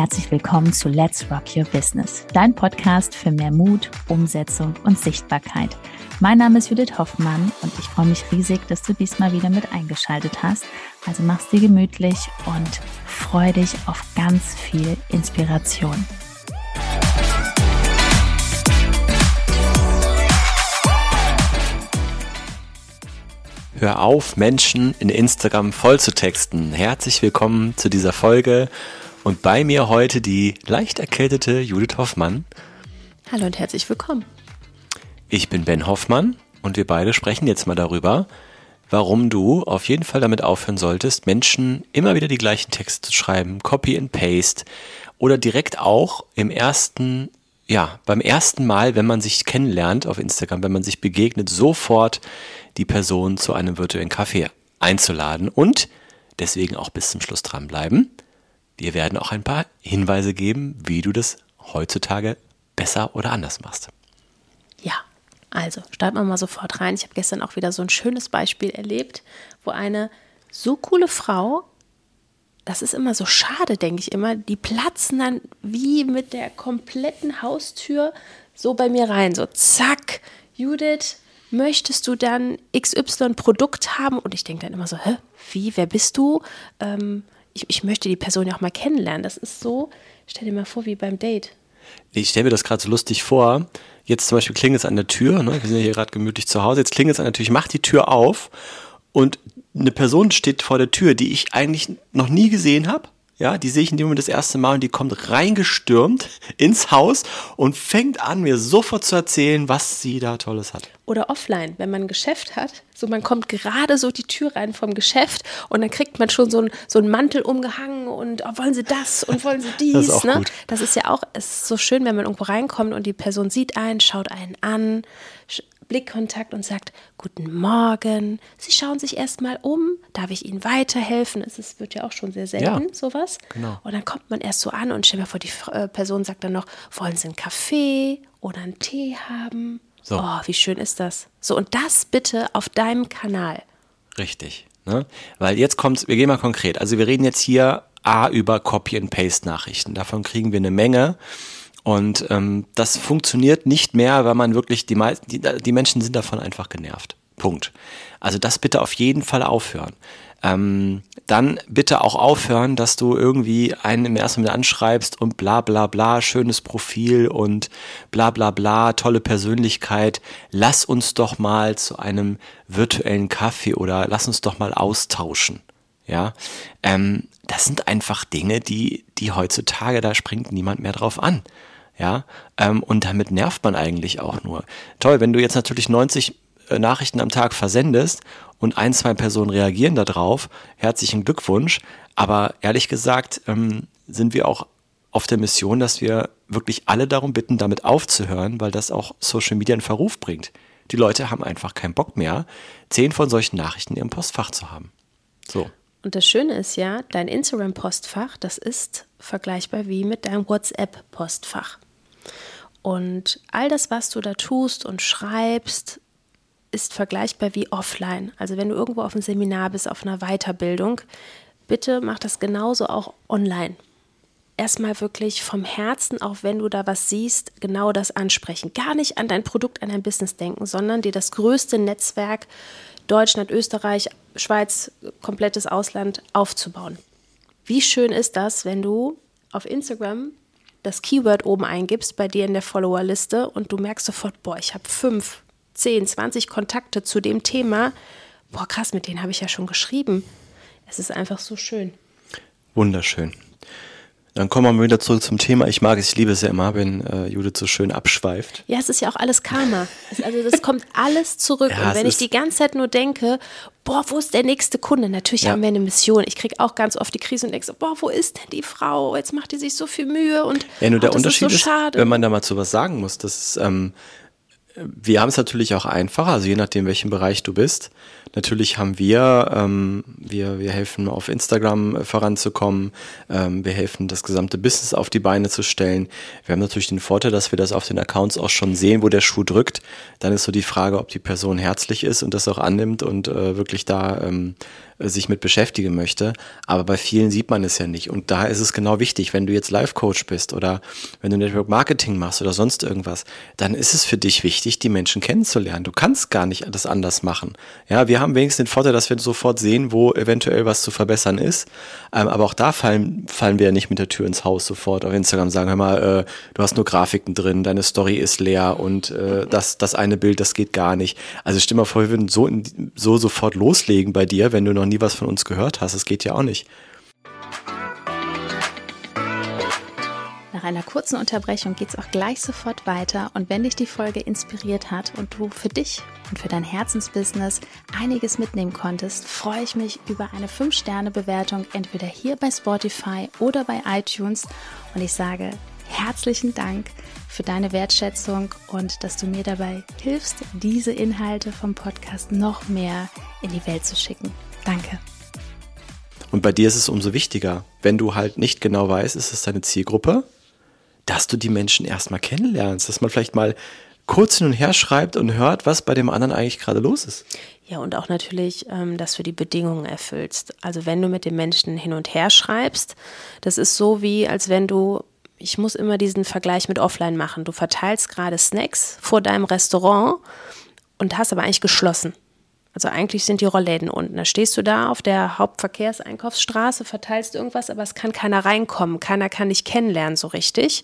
herzlich willkommen zu Let's Rock Your Business, dein Podcast für mehr Mut, Umsetzung und Sichtbarkeit. Mein Name ist Judith Hoffmann und ich freue mich riesig, dass du diesmal wieder mit eingeschaltet hast. Also mach's dir gemütlich und freu dich auf ganz viel Inspiration. Hör auf, Menschen in Instagram voll zu texten. Herzlich willkommen zu dieser Folge und bei mir heute die leicht erkältete Judith Hoffmann. Hallo und herzlich willkommen. Ich bin Ben Hoffmann und wir beide sprechen jetzt mal darüber, warum du auf jeden Fall damit aufhören solltest, Menschen immer wieder die gleichen Texte zu schreiben, Copy and Paste oder direkt auch im ersten ja, beim ersten Mal, wenn man sich kennenlernt auf Instagram, wenn man sich begegnet, sofort die Person zu einem virtuellen Kaffee einzuladen und deswegen auch bis zum Schluss dranbleiben. Wir werden auch ein paar Hinweise geben, wie du das heutzutage besser oder anders machst. Ja, also starten wir mal sofort rein. Ich habe gestern auch wieder so ein schönes Beispiel erlebt, wo eine so coole Frau das ist immer so schade, denke ich immer. Die platzen dann wie mit der kompletten Haustür so bei mir rein. So, zack, Judith, möchtest du dann XY-Produkt haben? Und ich denke dann immer so, hä, wie, wer bist du? Ähm, ich, ich möchte die Person ja auch mal kennenlernen. Das ist so, stell dir mal vor, wie beim Date. Ich stelle mir das gerade so lustig vor. Jetzt zum Beispiel klingelt es an der Tür. Ne? Wir sind ja hier gerade gemütlich zu Hause. Jetzt klingelt es an der Tür. Ich mache die Tür auf und eine Person steht vor der Tür, die ich eigentlich noch nie gesehen habe. Ja, die sehe ich in dem Moment das erste Mal und die kommt reingestürmt ins Haus und fängt an, mir sofort zu erzählen, was sie da Tolles hat. Oder offline, wenn man ein Geschäft hat, so man kommt gerade so die Tür rein vom Geschäft und dann kriegt man schon so, ein, so einen Mantel umgehangen und oh, wollen sie das und wollen sie dies. das, ist ne? das ist ja auch, es ist so schön, wenn man irgendwo reinkommt und die Person sieht einen, schaut einen an, Blickkontakt und sagt Guten Morgen. Sie schauen sich erstmal um. Darf ich Ihnen weiterhelfen? Es wird ja auch schon sehr selten, ja, sowas. Genau. Und dann kommt man erst so an und stell mir vor, die äh, Person sagt dann noch, wollen Sie einen Kaffee oder einen Tee haben? So. Oh, wie schön ist das? So, und das bitte auf deinem Kanal. Richtig. Ne? Weil jetzt kommt, wir gehen mal konkret. Also wir reden jetzt hier A über Copy-and-Paste-Nachrichten. Davon kriegen wir eine Menge. Und ähm, das funktioniert nicht mehr, weil man wirklich, die, die, die Menschen sind davon einfach genervt. Punkt. Also das bitte auf jeden Fall aufhören. Ähm, dann bitte auch aufhören, dass du irgendwie einen im ersten Moment anschreibst und bla bla bla, schönes Profil und bla bla bla, tolle Persönlichkeit. Lass uns doch mal zu einem virtuellen Kaffee oder lass uns doch mal austauschen. Ja, ähm, das sind einfach Dinge, die, die heutzutage, da springt niemand mehr drauf an. Ja, ähm, und damit nervt man eigentlich auch nur. Toll, wenn du jetzt natürlich 90 äh, Nachrichten am Tag versendest und ein, zwei Personen reagieren darauf, herzlichen Glückwunsch. Aber ehrlich gesagt ähm, sind wir auch auf der Mission, dass wir wirklich alle darum bitten, damit aufzuhören, weil das auch Social Media in Verruf bringt. Die Leute haben einfach keinen Bock mehr, zehn von solchen Nachrichten in ihrem Postfach zu haben. So. Und das Schöne ist ja, dein Instagram-Postfach, das ist vergleichbar wie mit deinem WhatsApp-Postfach. Und all das, was du da tust und schreibst, ist vergleichbar wie offline. Also wenn du irgendwo auf einem Seminar bist, auf einer Weiterbildung, bitte mach das genauso auch online. Erstmal wirklich vom Herzen, auch wenn du da was siehst, genau das ansprechen. Gar nicht an dein Produkt, an dein Business denken, sondern dir das größte Netzwerk Deutschland, Österreich, Schweiz, komplettes Ausland aufzubauen. Wie schön ist das, wenn du auf Instagram das Keyword oben eingibst bei dir in der Followerliste und du merkst sofort, boah, ich habe fünf, zehn, zwanzig Kontakte zu dem Thema. Boah, krass, mit denen habe ich ja schon geschrieben. Es ist einfach so schön. Wunderschön. Dann kommen wir wieder zurück zum Thema. Ich mag es, ich liebe es ja immer, wenn äh, Judith so schön abschweift. Ja, es ist ja auch alles Karma. Also das kommt alles zurück. Ja, und wenn ich die ganze Zeit nur denke, boah, wo ist der nächste Kunde? Natürlich ja. haben wir eine Mission. Ich kriege auch ganz oft die Krise und denke so, boah, wo ist denn die Frau? Jetzt macht die sich so viel Mühe und ja, nur der oh, Unterschied ist, so ist, wenn man da mal zu was sagen muss, das ist, ähm, wir haben es natürlich auch einfacher, also je nachdem, welchem Bereich du bist. Natürlich haben wir, ähm, wir, wir helfen auf Instagram voranzukommen, ähm, wir helfen das gesamte Business auf die Beine zu stellen. Wir haben natürlich den Vorteil, dass wir das auf den Accounts auch schon sehen, wo der Schuh drückt. Dann ist so die Frage, ob die Person herzlich ist und das auch annimmt und äh, wirklich da ähm, äh, sich mit beschäftigen möchte. Aber bei vielen sieht man es ja nicht. Und da ist es genau wichtig, wenn du jetzt Life-Coach bist oder wenn du Network Marketing machst oder sonst irgendwas, dann ist es für dich wichtig, die Menschen kennenzulernen. Du kannst gar nicht das anders machen. Ja, wir haben wenigstens den Vorteil, dass wir sofort sehen, wo eventuell was zu verbessern ist. Ähm, aber auch da fallen, fallen wir ja nicht mit der Tür ins Haus sofort auf Instagram sagen, hör mal, äh, du hast nur Grafiken drin, deine Story ist leer und äh, das, das eine Bild, das geht gar nicht. Also stimme mal vor, wir würden so, so sofort loslegen bei dir, wenn du noch nie was von uns gehört hast. Das geht ja auch nicht. Nach einer kurzen Unterbrechung geht es auch gleich sofort weiter und wenn dich die Folge inspiriert hat und du für dich und für dein Herzensbusiness einiges mitnehmen konntest, freue ich mich über eine 5-Sterne-Bewertung entweder hier bei Spotify oder bei iTunes und ich sage herzlichen Dank für deine Wertschätzung und dass du mir dabei hilfst, diese Inhalte vom Podcast noch mehr in die Welt zu schicken. Danke. Und bei dir ist es umso wichtiger, wenn du halt nicht genau weißt, ist es deine Zielgruppe, dass du die Menschen erstmal kennenlernst, dass man vielleicht mal kurz hin und her schreibt und hört, was bei dem anderen eigentlich gerade los ist. Ja, und auch natürlich, ähm, dass du die Bedingungen erfüllst. Also wenn du mit dem Menschen hin und her schreibst, das ist so wie, als wenn du, ich muss immer diesen Vergleich mit Offline machen. Du verteilst gerade Snacks vor deinem Restaurant und hast aber eigentlich geschlossen. Also eigentlich sind die Rollläden unten. Da stehst du da auf der Hauptverkehrseinkaufsstraße, verteilst irgendwas, aber es kann keiner reinkommen. Keiner kann dich kennenlernen so richtig.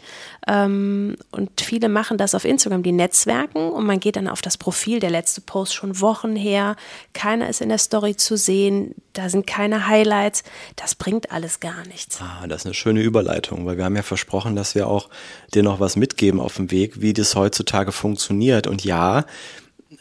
Ähm, und viele machen das auf Instagram, die Netzwerken, und man geht dann auf das Profil, der letzte Post schon Wochen her. Keiner ist in der Story zu sehen. Da sind keine Highlights. Das bringt alles gar nichts. Ah, das ist eine schöne Überleitung, weil wir haben ja versprochen, dass wir auch dir noch was mitgeben auf dem Weg, wie das heutzutage funktioniert. Und ja,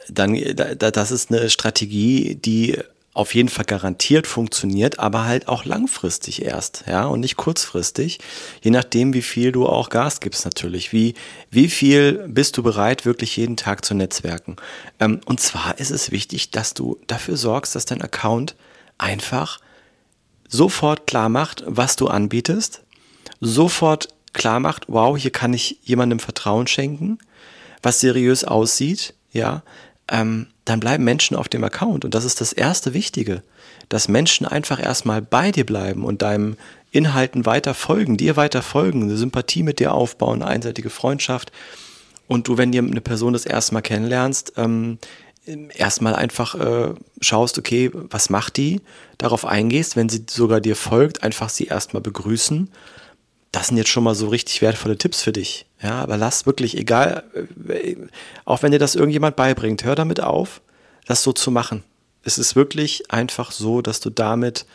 dann das ist eine Strategie, die auf jeden Fall garantiert funktioniert, aber halt auch langfristig erst, ja, und nicht kurzfristig, je nachdem, wie viel du auch Gas gibst natürlich. Wie, wie viel bist du bereit, wirklich jeden Tag zu netzwerken? Ähm, und zwar ist es wichtig, dass du dafür sorgst, dass dein Account einfach sofort klar macht, was du anbietest, sofort klar macht, wow, hier kann ich jemandem Vertrauen schenken, was seriös aussieht, ja, ähm, dann bleiben Menschen auf dem Account. Und das ist das erste Wichtige, dass Menschen einfach erstmal bei dir bleiben und deinem Inhalten weiter folgen, dir weiter folgen, eine Sympathie mit dir aufbauen, eine einseitige Freundschaft. Und du, wenn dir eine Person das erste Mal kennenlernst, ähm, erstmal einfach äh, schaust, okay, was macht die, darauf eingehst, wenn sie sogar dir folgt, einfach sie erstmal begrüßen das sind jetzt schon mal so richtig wertvolle Tipps für dich. Ja, aber lass wirklich, egal, äh, auch wenn dir das irgendjemand beibringt, hör damit auf, das so zu machen. Es ist wirklich einfach so, dass du damit,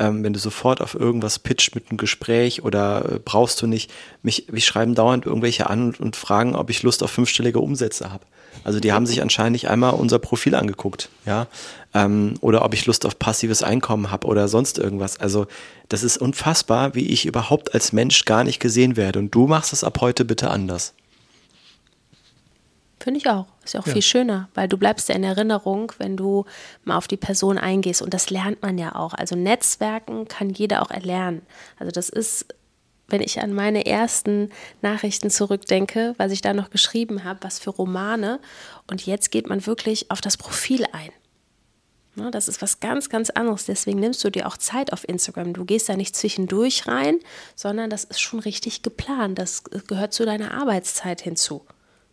ähm, wenn du sofort auf irgendwas pitcht mit einem Gespräch oder äh, brauchst du nicht, mich, mich schreiben dauernd irgendwelche an und, und fragen, ob ich Lust auf fünfstellige Umsätze habe. Also die haben sich anscheinend nicht einmal unser Profil angeguckt, ja, ähm, oder ob ich Lust auf passives Einkommen habe oder sonst irgendwas. Also das ist unfassbar, wie ich überhaupt als Mensch gar nicht gesehen werde. Und du machst es ab heute bitte anders. Finde ich auch. Ist ja auch ja. viel schöner, weil du bleibst ja in Erinnerung, wenn du mal auf die Person eingehst. Und das lernt man ja auch. Also Netzwerken kann jeder auch erlernen. Also das ist wenn ich an meine ersten Nachrichten zurückdenke, was ich da noch geschrieben habe, was für Romane. Und jetzt geht man wirklich auf das Profil ein. Ne, das ist was ganz, ganz anderes. Deswegen nimmst du dir auch Zeit auf Instagram. Du gehst da nicht zwischendurch rein, sondern das ist schon richtig geplant. Das gehört zu deiner Arbeitszeit hinzu.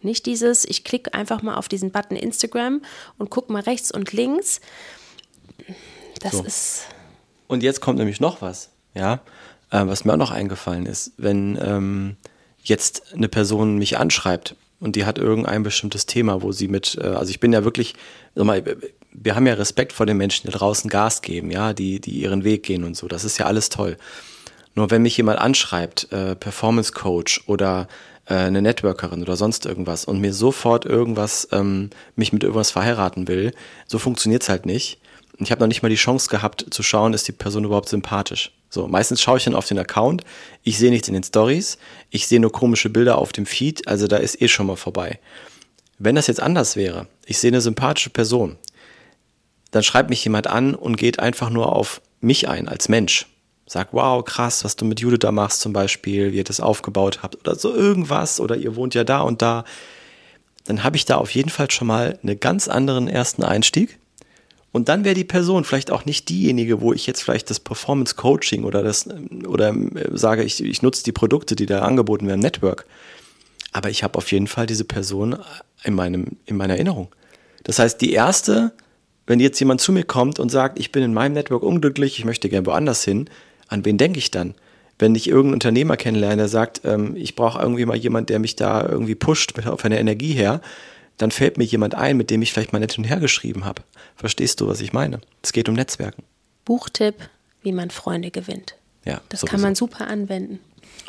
Nicht dieses, ich klicke einfach mal auf diesen Button Instagram und gucke mal rechts und links. Das so. ist. Und jetzt kommt nämlich noch was. Ja, äh, was mir auch noch eingefallen ist, wenn ähm, jetzt eine Person mich anschreibt und die hat irgendein bestimmtes Thema, wo sie mit, äh, also ich bin ja wirklich, sag mal, wir haben ja Respekt vor den Menschen, die draußen Gas geben, ja, die, die ihren Weg gehen und so. Das ist ja alles toll. Nur wenn mich jemand anschreibt, äh, Performance Coach oder äh, eine Networkerin oder sonst irgendwas und mir sofort irgendwas, ähm, mich mit irgendwas verheiraten will, so funktioniert's halt nicht. Ich habe noch nicht mal die Chance gehabt zu schauen, ist die Person überhaupt sympathisch. So, meistens schaue ich dann auf den Account, ich sehe nichts in den Stories, ich sehe nur komische Bilder auf dem Feed, also da ist eh schon mal vorbei. Wenn das jetzt anders wäre, ich sehe eine sympathische Person, dann schreibt mich jemand an und geht einfach nur auf mich ein als Mensch. Sagt, wow, krass, was du mit Judith da machst zum Beispiel, wie ihr das aufgebaut habt oder so irgendwas oder ihr wohnt ja da und da. Dann habe ich da auf jeden Fall schon mal einen ganz anderen ersten Einstieg Und dann wäre die Person vielleicht auch nicht diejenige, wo ich jetzt vielleicht das Performance Coaching oder das oder äh, sage, ich, ich nutze die Produkte, die da angeboten werden, Network. Aber ich habe auf jeden Fall diese Person in, meinem, in meiner Erinnerung. Das heißt, die erste, wenn jetzt jemand zu mir kommt und sagt, ich bin in meinem Network unglücklich, ich möchte gerne woanders hin, an wen denke ich dann? Wenn ich irgendeinen Unternehmer kennenlerne, der sagt, ähm, ich brauche irgendwie mal jemand, der mich da irgendwie pusht auf eine Energie her, dann fällt mir jemand ein, mit dem ich vielleicht mal nett hin und her geschrieben habe. Verstehst du, was ich meine? Es geht um Netzwerken. Buchtipp, wie man Freunde gewinnt. Ja, das sowieso. kann man super anwenden.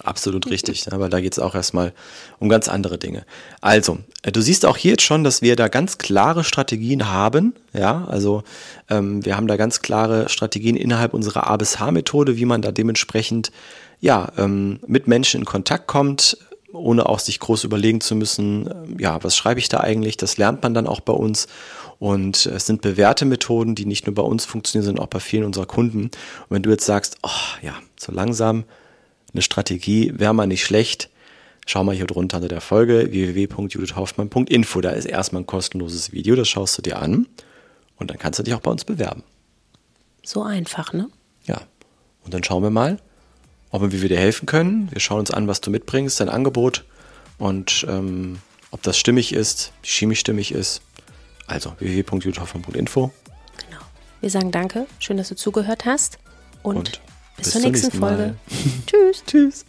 Absolut richtig, aber da geht es auch erstmal um ganz andere Dinge. Also, äh, du siehst auch hier jetzt schon, dass wir da ganz klare Strategien haben. Ja, also ähm, wir haben da ganz klare Strategien innerhalb unserer A bis H-Methode, wie man da dementsprechend ja, ähm, mit Menschen in Kontakt kommt, ohne auch sich groß überlegen zu müssen, ähm, ja, was schreibe ich da eigentlich? Das lernt man dann auch bei uns. Und es sind bewährte Methoden, die nicht nur bei uns funktionieren, sondern auch bei vielen unserer Kunden. Und wenn du jetzt sagst, oh ja, so langsam eine Strategie wäre mal nicht schlecht, schau mal hier drunter unter der Folge www.judithhoffmann.info. Da ist erstmal ein kostenloses Video, das schaust du dir an und dann kannst du dich auch bei uns bewerben. So einfach, ne? Ja. Und dann schauen wir mal, ob wir dir helfen können. Wir schauen uns an, was du mitbringst, dein Angebot und ähm, ob das stimmig ist, Chemie stimmig ist. Also www.juthoffmann.info. Genau. Wir sagen danke, schön, dass du zugehört hast und, und bis, bis, zur nächsten, nächsten Folge. Tschüss. Tschüss.